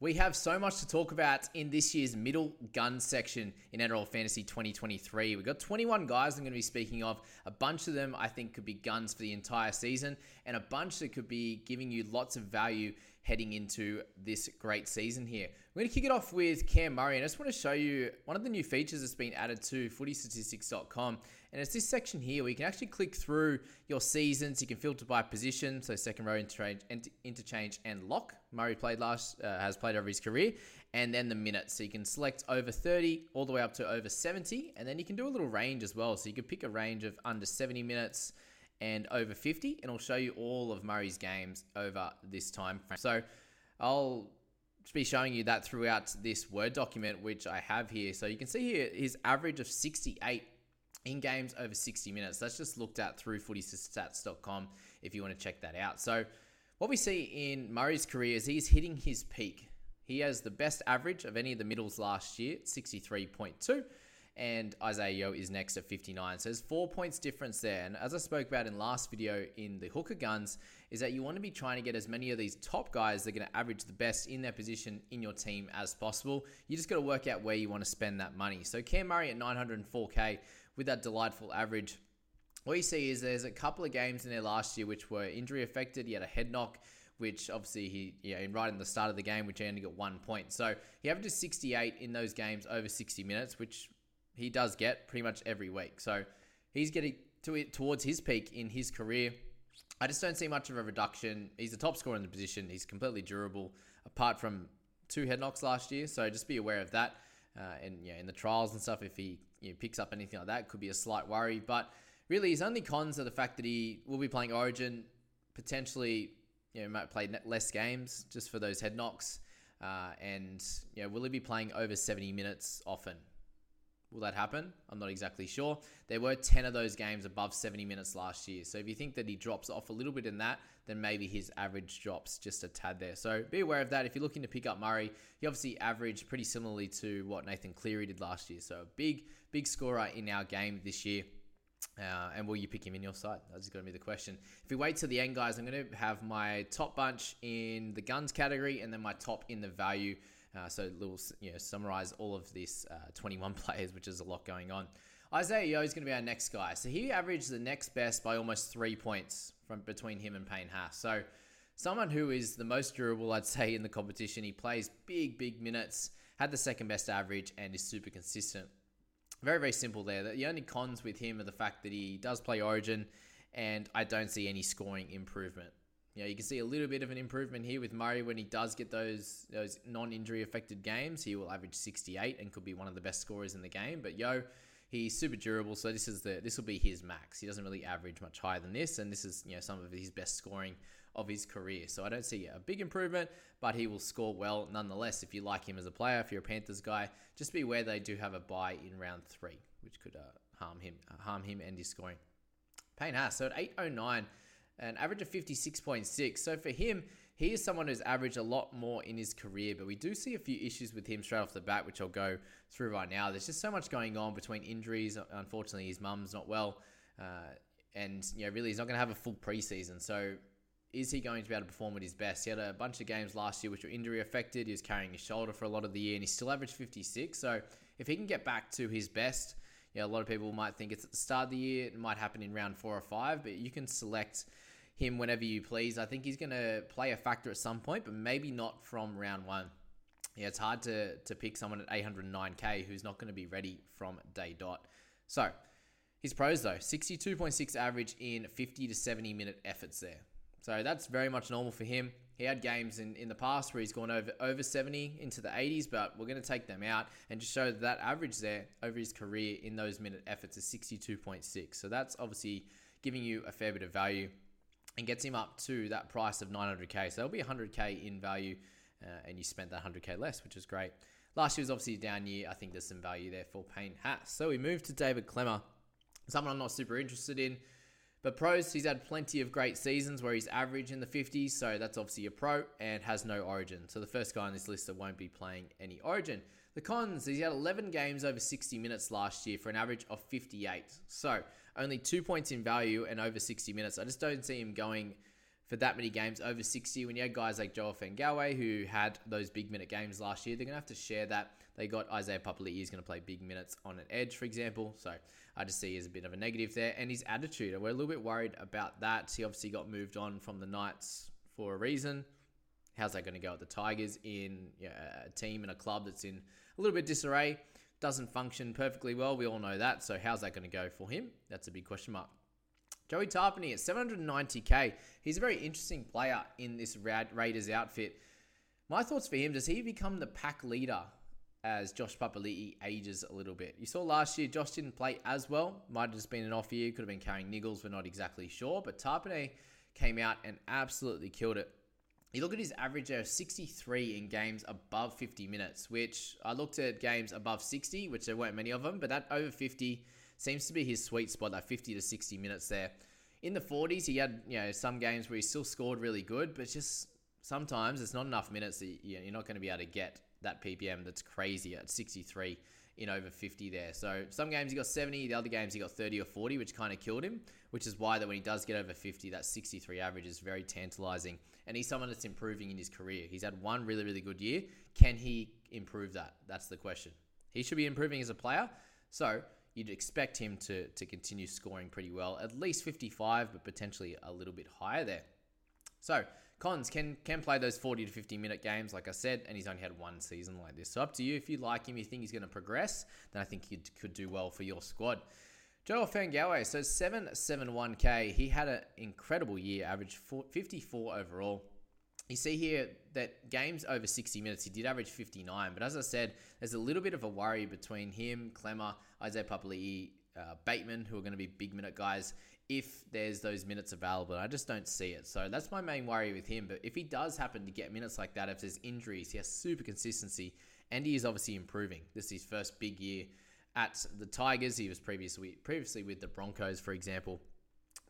We have so much to talk about in this year's middle gun section in NRL Fantasy 2023. We've got 21 guys I'm going to be speaking of. A bunch of them I think could be guns for the entire season, and a bunch that could be giving you lots of value heading into this great season here. We're going to kick it off with Cam Murray, and I just want to show you one of the new features that's been added to footystatistics.com. And it's this section here where you can actually click through your seasons. You can filter by position, so second row interchange, interchange and lock. Murray played last, uh, has played over his career, and then the minutes. So you can select over 30 all the way up to over 70, and then you can do a little range as well. So you can pick a range of under 70 minutes and over 50, and it'll show you all of Murray's games over this time frame. So I'll be showing you that throughout this Word document, which I have here. So you can see here his average of 68 in games over 60 minutes. That's just looked at through footystats.com if you want to check that out. So, what we see in Murray's career is he's hitting his peak. He has the best average of any of the middles last year, 63.2, and Isaah Yeo is next at 59. So there's four points difference there. And as I spoke about in last video in the hooker guns, is that you want to be trying to get as many of these top guys that are going to average the best in their position in your team as possible. You just got to work out where you want to spend that money. So Cam Murray at 904k with that delightful average. What you see is there's a couple of games in there last year which were injury affected. He had a head knock, which obviously he, yeah, right in the start of the game, which he only got one point. So he averages 68 in those games over 60 minutes, which he does get pretty much every week. So he's getting to it towards his peak in his career. I just don't see much of a reduction. He's the top scorer in the position. He's completely durable, apart from two head knocks last year. So just be aware of that. Uh, and yeah, in the trials and stuff, if he you know, picks up anything like that, could be a slight worry. But really, his only cons are the fact that he will be playing Origin, potentially, you know, might play less games just for those head knocks. Uh, and you know, will he be playing over 70 minutes often? Will that happen? I'm not exactly sure. There were 10 of those games above 70 minutes last year. So if you think that he drops off a little bit in that, then maybe his average drops just a tad there. So be aware of that. If you're looking to pick up Murray, he obviously averaged pretty similarly to what Nathan Cleary did last year. So a big, big scorer in our game this year. Uh, and will you pick him in your side? That's going to be the question. If we wait till the end, guys, I'm going to have my top bunch in the guns category and then my top in the value uh, so little, you know, summarize all of this uh, 21 players, which is a lot going on. Isaah Yeo is going to be our next guy. So he averaged the next best by almost three points from between him and Payne Haas. So someone who is the most durable, I'd say, in the competition. He plays big, big minutes, had the second best average, and is super consistent. Very, very simple there. The only cons with him are the fact that he does play Origin, and I don't see any scoring improvement. You know, you can see a little bit of an improvement here with Murray when he does get those those non-injury affected games. He will average 68 and could be one of the best scorers in the game. But Yeo, he's super durable, so this is the this will be his max. He doesn't really average much higher than this, and this is you know some of his best scoring of his career. So I don't see a big improvement, but he will score well nonetheless. If you like him as a player, if you're a Panthers guy, just be aware they do have a buy in round three, which could uh, harm him, harm him and his scoring. Payne Haas, so at 809, an average of 56.6. So for him, he is someone who's averaged a lot more in his career, but we do see a few issues with him straight off the bat, which I'll go through right now. There's just so much going on between injuries. Unfortunately, his mum's not well, uh, and you know, really, he's not going to have a full preseason. So, is he going to be able to perform at his best? He had a bunch of games last year which were injury affected. He was carrying his shoulder for a lot of the year, and he still averaged 56. So, if he can get back to his best, you know, a lot of people might think it's at the start of the year. It might happen in round four or five, but you can select him whenever you please. I think he's going to play a factor at some point, but maybe not from round one. Yeah, it's hard to, to pick someone at 809k who's not going to be ready from day dot. So, his pros though 62.6 average in 50 to 70 minute efforts there. So, that's very much normal for him. He had games in, in the past where he's gone over over 70 into the 80s, but we're going to take them out and just show that, that average there over his career in those minute efforts is 62.6. So, that's obviously giving you a fair bit of value and gets him up to that price of 900k. So that'll be 100k in value, uh, and you spent that 100k less, which is great. Last year was obviously a down year. I think there's some value there for Payne Haas. So we move to David Klemmer, someone I'm not super interested in. But pros, he's had plenty of great seasons where he's average in the 50s, so that's obviously a pro and has no origin. So the first guy on this list that won't be playing any origin. The cons, he's had 11 games over 60 minutes last year for an average of 58. So only two points in value and over 60 minutes. I just don't see him going for that many games over 60 when you had guys like Joe Ofahengaue who had those big minute games last year. They're going to have to share that. They got Isaiah Papali'i He's going to play big minutes on an edge, for example. So I just see as a bit of a negative there. And his attitude, we're a little bit worried about that. He obviously got moved on from the Knights for a reason. How's that going to go at the Tigers in you know, a team and a club that's in a little bit disarray? Doesn't function perfectly well. We all know that. So how's that going to go for him? That's a big question mark. Joey Tapine at 790k. He's a very interesting player in this Raiders outfit. My thoughts for him: Does he become the pack leader as Josh Papali'i ages a little bit? You saw last year Josh didn't play as well. Might have just been an off year. Could have been carrying niggles. We're not exactly sure. But Tapine came out and absolutely killed it. You look at his average there, of 63 in games above 50 minutes, which I looked at games above 60, which there weren't many of them, but that over 50 seems to be his sweet spot, like 50 to 60 minutes there. In the 40s, he had you know some games where he still scored really good, but just sometimes it's not enough minutes that you're not going to be able to get that PPM that's crazy at 63 in over 50 there. So some games he got 70, the other games he got 30 or 40, which kind of killed him, which is why that when he does get over 50, that 63 average is very tantalizing. And he's someone that's improving in his career. He's had one really, really good year. Can he improve that? That's the question. He should be improving as a player. So you'd expect him to, to continue scoring pretty well, at least 55, but potentially a little bit higher there. So Cons can can play those 40 to 50 minute games, like I said, and he's only had one season like this. So up to you. If you like him, you think he's going to progress, then I think he could do well for your squad. Joe Ofahengaue, so 771k. He had an incredible year, average 54 overall. You see here that games over 60 minutes, he did average 59. But as I said, there's a little bit of a worry between him, Klemmer, Isaiah Papali'i, uh, Bateman, who are going to be big minute guys if there's those minutes available. I just don't see it. So that's my main worry with him. But if he does happen to get minutes like that, if there's injuries, he has super consistency and he is obviously improving. This is his first big year at the Tigers. He was previously previously with the Broncos, for example,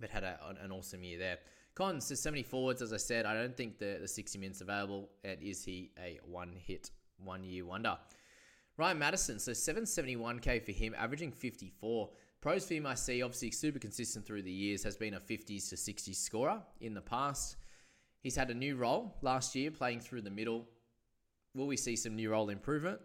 but had a, an awesome year there. Cons to 70 forwards, as I said, I don't think the, the 60 minutes available. And is he a one hit, one year wonder? Ryan Matterson, so 771k for him, averaging 54. Pros for him, I see, obviously super consistent through the years, has been a 50s to 60s scorer in the past. He's had a new role last year, playing through the middle. Will we see some new role improvement?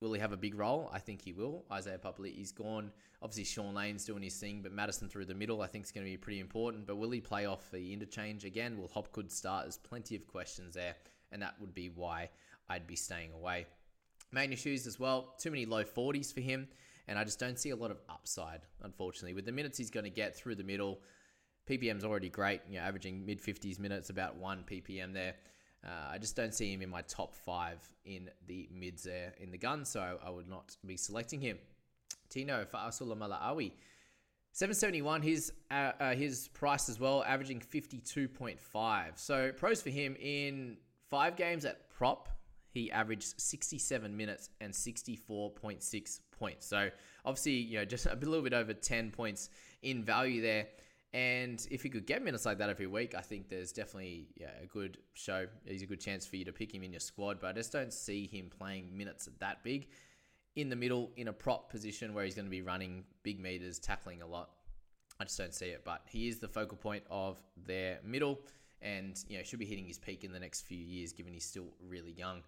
Will he have a big role? I think he will. Isaiah Papali'i is gone. Obviously, Shaun Lane's doing his thing, but Matterson through the middle I think is going to be pretty important. But will he play off the interchange again? Will Hopgood start? There's plenty of questions there, and that would be why I'd be staying away. Main issues as well. Too many low 40s for him and I just don't see a lot of upside, unfortunately. With the minutes he's going to get through the middle, PPM's already great, you know, averaging mid 50s minutes, about 1 PPM there. Uh, I just don't see him in my top five in the mids there in the gun, so I would not be selecting him. Tino Awi. 771, his uh, uh, his price as well, averaging 52.5. So pros for him in five games at prop, he averaged 67 minutes and 64.6 points. So obviously, you know, just a little bit over 10 points in value there. And if he could get minutes like that every week, I think there's definitely yeah, a good show. There's a good chance for you to pick him in your squad. But I just don't see him playing minutes that big in the middle in a prop position where he's going to be running big meters, tackling a lot. I just don't see it. But he is the focal point of their middle and you know should be hitting his peak in the next few years given he's still really young.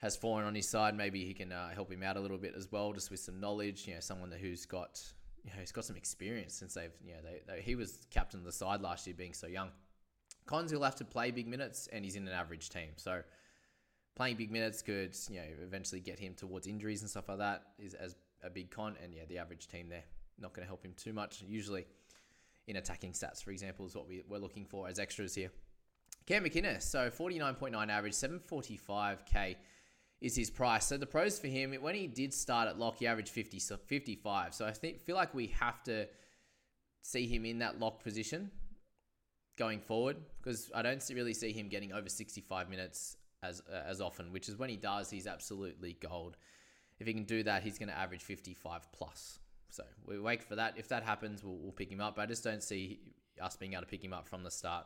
Has Foran on his side, maybe he can uh, help him out a little bit as well, just with some knowledge. You know, someone who's got you know, he's got some experience since they've, you know, they, they, he was captain of the side last year being so young. Cons will have to play big minutes and he's in an average team. So playing big minutes could, you know, eventually get him towards injuries and stuff like that is as a big con. And yeah, the average team there, not going to help him too much. Usually in attacking stats, for example, is what we, we're looking for as extras here. Cam McInnes, so 49.9 average, 745k is his price. So the pros for him, when he did start at lock, he averaged 50, so 55. So I think feel like we have to see him in that lock position going forward because I don't really see him getting over 65 minutes as uh, as often, which is when he does, he's absolutely gold. If he can do that, he's going to average 55 plus. So we wait for that. If that happens, we'll, we'll pick him up. But I just don't see us being able to pick him up from the start.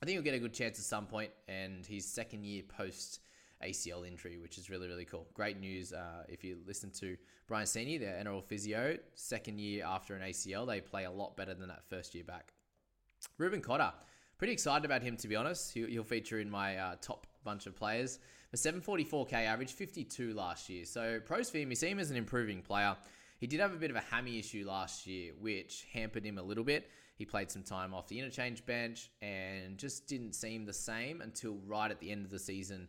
I think he'll get a good chance at some point, and his second year post ACL injury, which is really, really cool. Great news uh, if you listen to Brian Sini, their NRL physio, second year after an ACL, they play a lot better than that first year back. Reuben Cotter, pretty excited about him to be honest. He'll, he'll feature in my uh, top bunch of players. The 744k average, 52 last year. So pros for him, you see him as an improving player. He did have a bit of a hammy issue last year, which hampered him a little bit. He played some time off the interchange bench and just didn't seem the same until right at the end of the season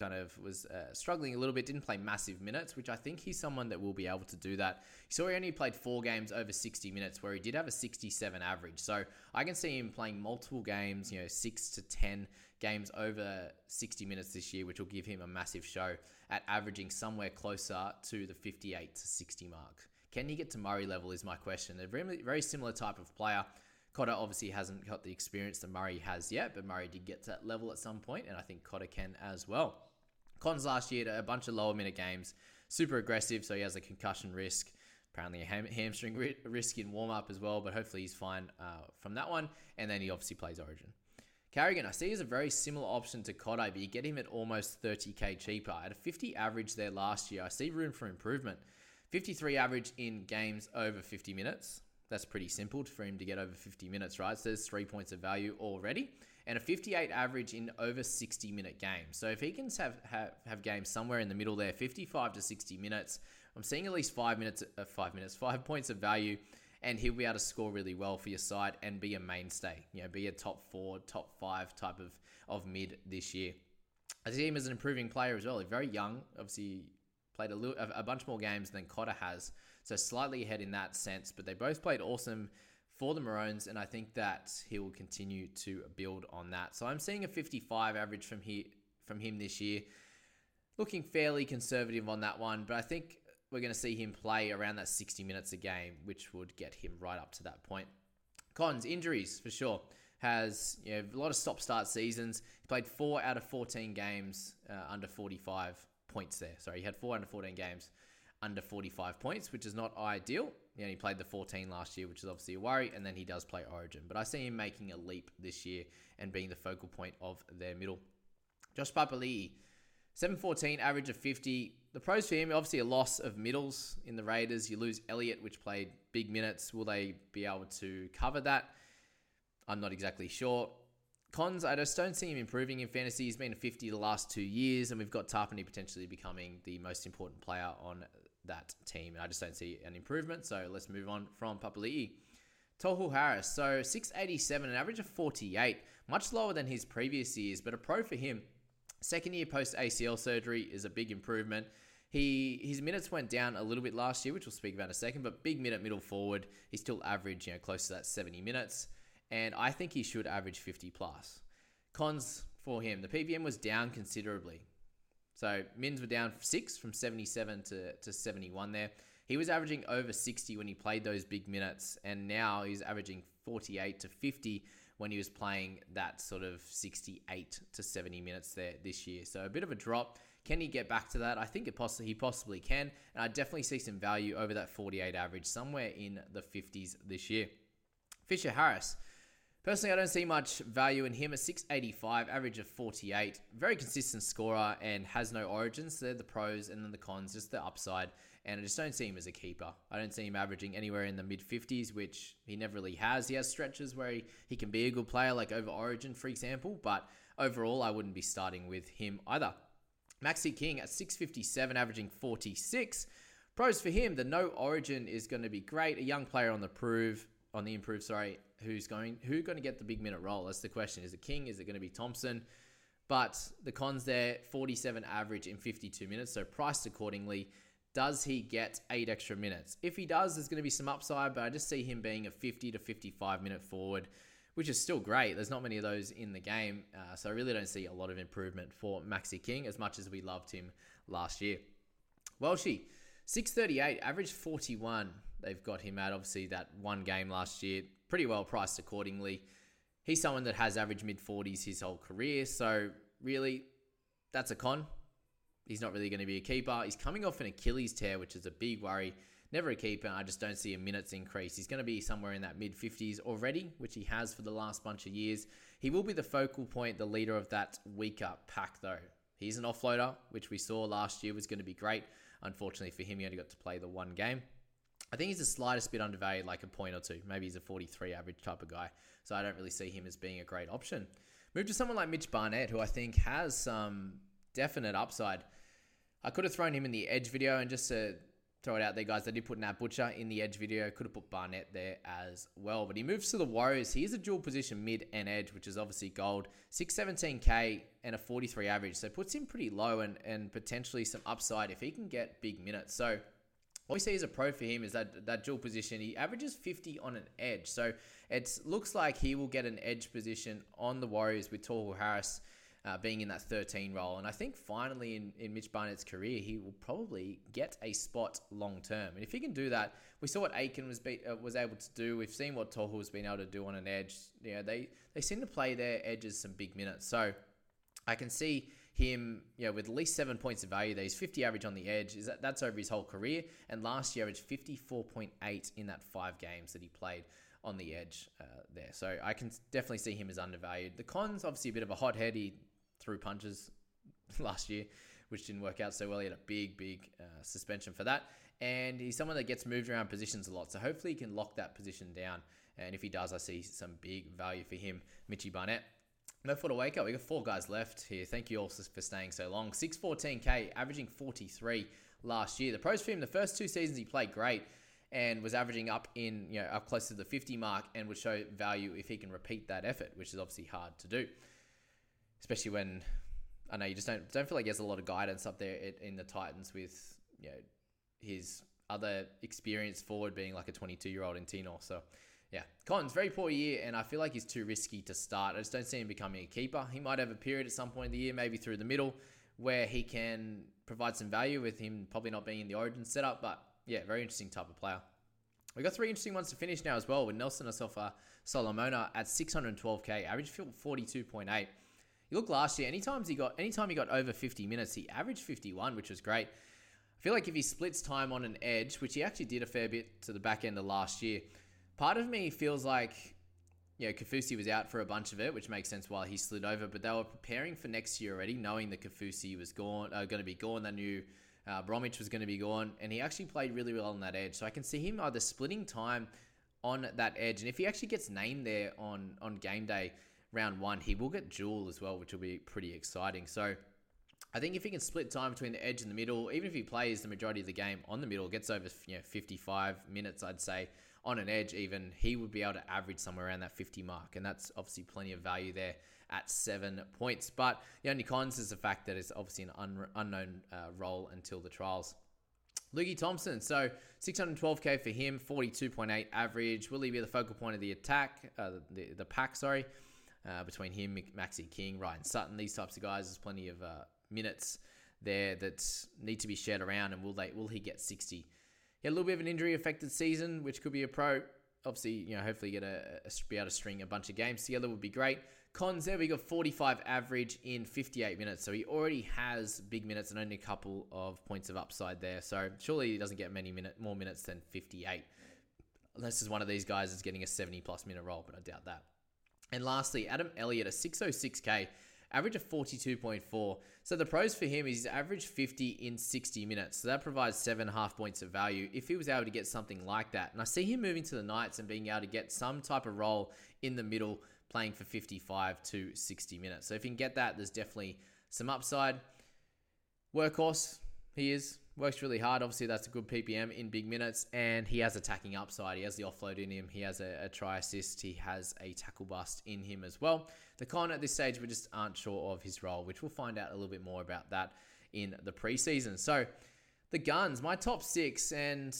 Kind of was uh, struggling a little bit, didn't play massive minutes, which I think he's someone that will be able to do that. So he only played four games over 60 minutes, where he did have a 67 average. So I can see him playing multiple games, you know, six to 10 games over 60 minutes this year, which will give him a massive show at averaging somewhere closer to the 58 to 60 mark. Can he get to Murray level is my question. A very, very similar type of player. Cotter obviously hasn't got the experience that Murray has yet, but Murray did get to that level at some point, and I think Cotter can as well. Cons last year, to a bunch of lower minute games, super aggressive, so he has a concussion risk. Apparently, a ham- hamstring risk in warm up as well, but hopefully he's fine uh, from that one. And then he obviously plays Origin. Carrigan, I see is a very similar option to Cotter, but you get him at almost 30k cheaper. At a 50 average there last year, I see room for improvement. 53 average in games over 50 minutes. That's pretty simple for him to get over 50 minutes, right? So there's three points of value already. And a 58 average in over 60 minute games. So if he can have, have, have games somewhere in the middle there, 55 to 60 minutes, I'm seeing at least five minutes, uh, five minutes, five points of value and he'll be able to score really well for your side and be a mainstay. You know, be a top four, top five type of of mid this year. I see him as an improving player as well. He's very young. Obviously, played a, little, a bunch more games than Cotter has, so slightly ahead in that sense. But they both played awesome for the Maroons, and I think that he will continue to build on that. So I'm seeing a 55 average from here from him this year. Looking fairly conservative on that one, but I think we're going to see him play around that 60 minutes a game, which would get him right up to that point. Cons, injuries for sure. Has you know, a lot of stop start seasons. He played four out of 14 games uh, under 45 points there. Sorry, he had four under 14 games under 45 points, which is not ideal. You know, he played the 14 last year, which is obviously a worry, and then he does play Origin. But I see him making a leap this year and being the focal point of their middle. Josh Papali'i, 714, average of 50. The pros for him, obviously a loss of middles in the Raiders. You lose Elliott, which played big minutes. Will they be able to cover that? I'm not exactly sure. Cons, I just don't see him improving in fantasy. He's been a 50 the last two years, and we've got Tapine potentially becoming the most important player on that team. And I just don't see an improvement. So let's move on from Papali'i. Tohu Harris, so 687, an average of 48, much lower than his previous years, but a pro for him. Second year post ACL surgery is a big improvement. He his minutes went down a little bit last year, which we'll speak about in a second, but big minute middle forward. He's still average, you know, close to that 70 minutes, and I think he should average 50 plus. Cons for him, the PPM was down considerably. So mins were down six from 77 to, to 71 there. He was averaging over 60 when he played those big minutes, and now he's averaging 48 to 50 when he was playing that sort of 68 to 70 minutes there this year. So a bit of a drop. Can he get back to that? I think it he possibly can, and I definitely see some value over that 48 average, somewhere in the 50s this year. Fisher Harris. Personally, I don't see much value in him. A 685, average of 48. Very consistent scorer and has no origins. They're the pros and then the cons, just the upside. And I just don't see him as a keeper. I don't see him averaging anywhere in the mid 50s, which he never really has. He has stretches where he, he can be a good player, like over Origin, for example. But overall, I wouldn't be starting with him either. Maxi King at 657, averaging 46. Pros for him, the no origin is going to be great. A young player on the prove, on the improve, sorry, who's going who's going to get the big minute role? That's the question. Is it King? Is it going to be Thompson? But the cons there, 47 average in 52 minutes, so priced accordingly. Does he get eight extra minutes? If he does, there's going to be some upside, but I just see him being a 50 to 55 minute forward, which is still great. There's not many of those in the game, uh, so I really don't see a lot of improvement for Maxi King as much as we loved him last year. Welshie, 638, average 41. They've got him at obviously that one game last year, pretty well priced accordingly. He's someone that has average mid 40s his whole career, so really, that's a con. He's not really going to be a keeper. He's coming off an Achilles tear, which is a big worry. Never a keeper. I just don't see a minutes increase. He's going to be somewhere in that mid 50s already, which he has for the last bunch of years. He will be the focal point, the leader of that weaker pack, though. He's an offloader, which we saw last year was going to be great. Unfortunately for him, he only got to play the one game. I think he's the slightest bit undervalued, like a point or two. Maybe he's a 43 average type of guy. So I don't really see him as being a great option. Move to someone like Mitch Barnett, who I think has some definite upside. I could have thrown him in the edge video and just to throw it out there, guys. I did put Nat Butcher in the edge video. Could have put Barnett there as well. But he moves to the Warriors. He is a dual position mid and edge, which is obviously gold. 617k and a 43 average. So puts him pretty low and, and potentially some upside if he can get big minutes. So what we see as a pro for him is that that dual position. He averages 50 on an edge. So it looks like he will get an edge position on the Warriors with Tohu Harris uh, being in that 13 role. And I think finally in, in Mitch Barnett's career, he will probably get a spot long term. And if he can do that, we saw what Aiken was be, uh, was able to do. We've seen what Tohu has been able to do on an edge. You know, they, they seem to play their edges some big minutes. So I can see him, you know, with at least seven points of value. There, he's 50 average on the edge. Is that that's over his whole career? And last year, averaged 54.8 in that five games that he played on the edge uh, there. So I can definitely see him as undervalued. The cons, obviously, a bit of a hothead. He threw punches last year, which didn't work out so well. He had a big, big uh, suspension for that. And he's someone that gets moved around positions a lot. So hopefully he can lock that position down. And if he does, I see some big value for him. Mitchy Barnett. No for to wake up. We got four guys left here. Thank you all for staying so long. 614k, averaging 43 last year. The pros for him, the first two seasons he played great and was averaging up in, you know, up close to the 50 mark and would show value if he can repeat that effort, which is obviously hard to do especially when I know you just don't don't feel like he has a lot of guidance up there in the Titans with you know his other experienced forward being like a 22 year old in Tinor. So yeah, Cons very poor year, and I feel like he's too risky to start. I just don't see him becoming a keeper. He might have a period at some point in the year, maybe through the middle, where he can provide some value with him probably not being in the origin setup. But yeah, very interesting type of player. We've got three interesting ones to finish now as well with Nelson Asofa Solomona at 612k, average field 42.8. You look last year, anytime he got anytime he got over 50 minutes, he averaged 51, which was great. I feel like if he splits time on an edge, which he actually did a fair bit to the back end of last year, part of me feels like you know, Kaufusi was out for a bunch of it, which makes sense why he slid over. But they were preparing for next year already, knowing that Kaufusi was gone, uh, going to be gone. They knew uh, Bromwich was going to be gone, and he actually played really well on that edge. So I can see him either splitting time on that edge, and if he actually gets named there on on game day round one, he will get dual as well, which will be pretty exciting. So. I think if he can split time between the edge and the middle, even if he plays the majority of the game on the middle, gets over you know 55 minutes, I'd say on an edge, even he would be able to average somewhere around that 50 mark, and that's obviously plenty of value there at seven points. But the only cons is the fact that it's obviously an un- unknown uh, role until the trials. Lukey Thompson, so 612k for him, 42.8 average. Will he be the focal point of the attack, uh, the, the pack, sorry, uh, between him, Maxi King, Ryan Sutton, these types of guys? There's plenty of uh, minutes there that need to be shared around, and will they will he get 60? He had a little bit of an injury affected season, which could be a pro. Obviously, you know, hopefully get a, a, be able to string a bunch of games together would be great. Cons there, we got 45 average in 58 minutes. So he already has big minutes and only a couple of points of upside there. So surely he doesn't get many minute, more minutes than 58. Unless it's one of these guys is getting a 70 plus minute role, but I doubt that. And lastly, Adam Elliott, a 606k average of 42.4. So the pros for him is he's averaged 50 in 60 minutes. So that provides seven and a half points of value if he was able to get something like that. And I see him moving to the Knights and being able to get some type of role in the middle, playing for 55 to 60 minutes. So if he can get that, there's definitely some upside. Workhorse, he is works really hard. Obviously, that's a good PPM in big minutes, and he has attacking upside. He has the offload in him. He has a, a try assist. He has a tackle bust in him as well. The con at this stage, we just aren't sure of his role, which we'll find out a little bit more about that in the preseason. So, the guns, my top six, and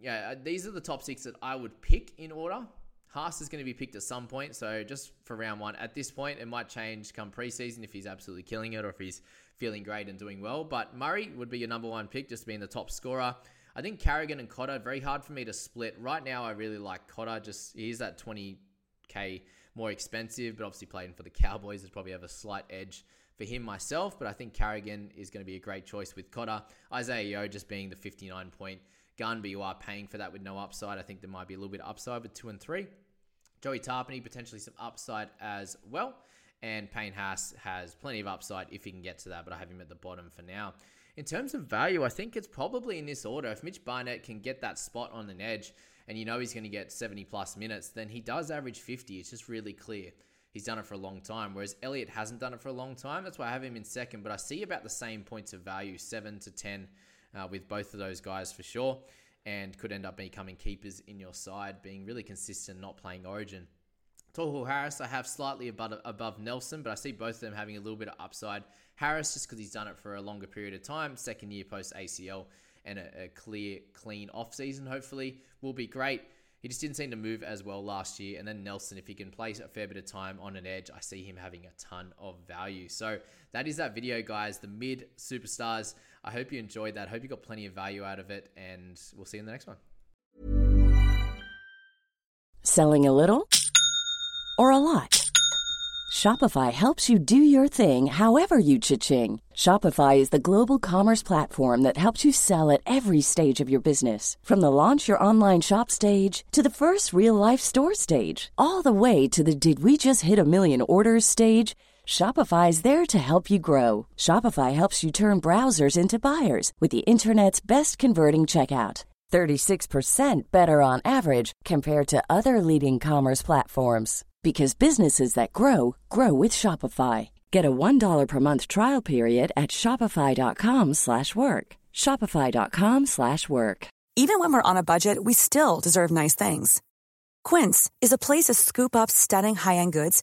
yeah, uh, these are the top six that I would pick in order. Haas is going to be picked at some point, so just for round one. At this point, it might change come preseason if he's absolutely killing it or if he's feeling great and doing well. But Murray would be your number one pick, just being the top scorer. I think Carrigan and Cotter, very hard for me to split. Right now, I really like Cotter. Just he's that 20k more expensive, but obviously playing for the Cowboys is probably have a slight edge for him myself. But I think Carrigan is going to be a great choice with Cotter. Isaah Yeo just being the 59 point gun, but you are paying for that with no upside. I think there might be a little bit of upside with two and three. Joey Tapine, potentially some upside as well. And Payne Haas has plenty of upside if he can get to that, but I have him at the bottom for now. In terms of value, I think it's probably in this order. If Mitch Barnett can get that spot on an edge and you know he's going to get 70 plus minutes, then he does average 50. It's just really clear. He's done it for a long time, whereas Elliott hasn't done it for a long time. That's why I have him in second, but I see about the same points of value, 7 to 10, uh, with both of those guys for sure, and could end up becoming keepers in your side, being really consistent, not playing Origin. Tohu Harris, I have slightly above, above Nelson, but I see both of them having a little bit of upside. Harris, just because he's done it for a longer period of time, second year post ACL, and a, a clear, clean off season, hopefully, will be great. He just didn't seem to move as well last year. And then Nelson, if he can play a fair bit of time on an edge, I see him having a ton of value. So that is that video, guys. The mid superstars. I hope you enjoyed that. Hope you got plenty of value out of it. And we'll see you in the next one. Selling a little or a lot? Shopify helps you do your thing however you cha-ching. Shopify is the global commerce platform that helps you sell at every stage of your business. From the launch your online shop stage to the first real life store stage, all the way to the did we just hit a million orders stage. Shopify is there to help you grow. Shopify helps you turn browsers into buyers with the internet's best converting checkout. 36% better on average compared to other leading commerce platforms because businesses that grow grow with Shopify. Get a $1 per month trial period at shopify.com/work. shopify.com/work. Even when we're on a budget, we still deserve nice things. Quince is a place to scoop up stunning high-end goods